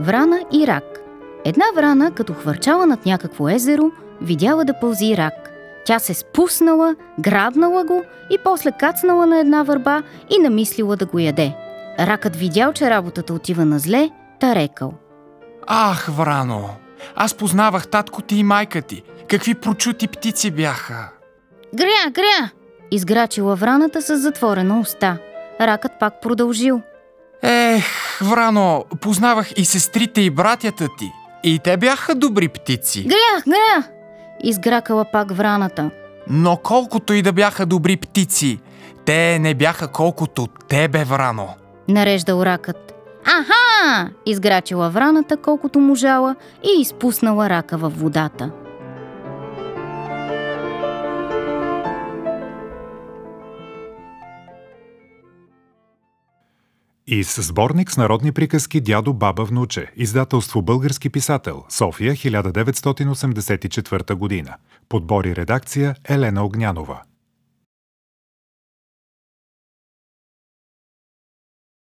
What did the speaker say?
Врана и рак. Една врана, като хвърчала над някакво езеро, видяла да пълзи рак. Тя се спуснала, грабнала го и после кацнала на една върба и намислила да го яде. Ракът видял, че работата отива на зле, та рекал. Ах, Врано, аз познавах татко ти и майка ти. Какви прочути птици бяха. Гря, гря! Изграчила враната с затворена уста. Ракът пак продължил. Ех, Врано, познавах и сестрите и братята ти. И те бяха добри птици. Гря, гря! Изгракала пак враната. Но колкото и да бяха добри птици, те не бяха колкото тебе, Врано. Нареждал ракът. Аха! Изграчила враната колкото можала и изпуснала рака във водата. И с сборник с народни приказки Дядо, баба, внуче. Издателство Български писател. София, 1984 година. Подбори редакция Елена Огнянова.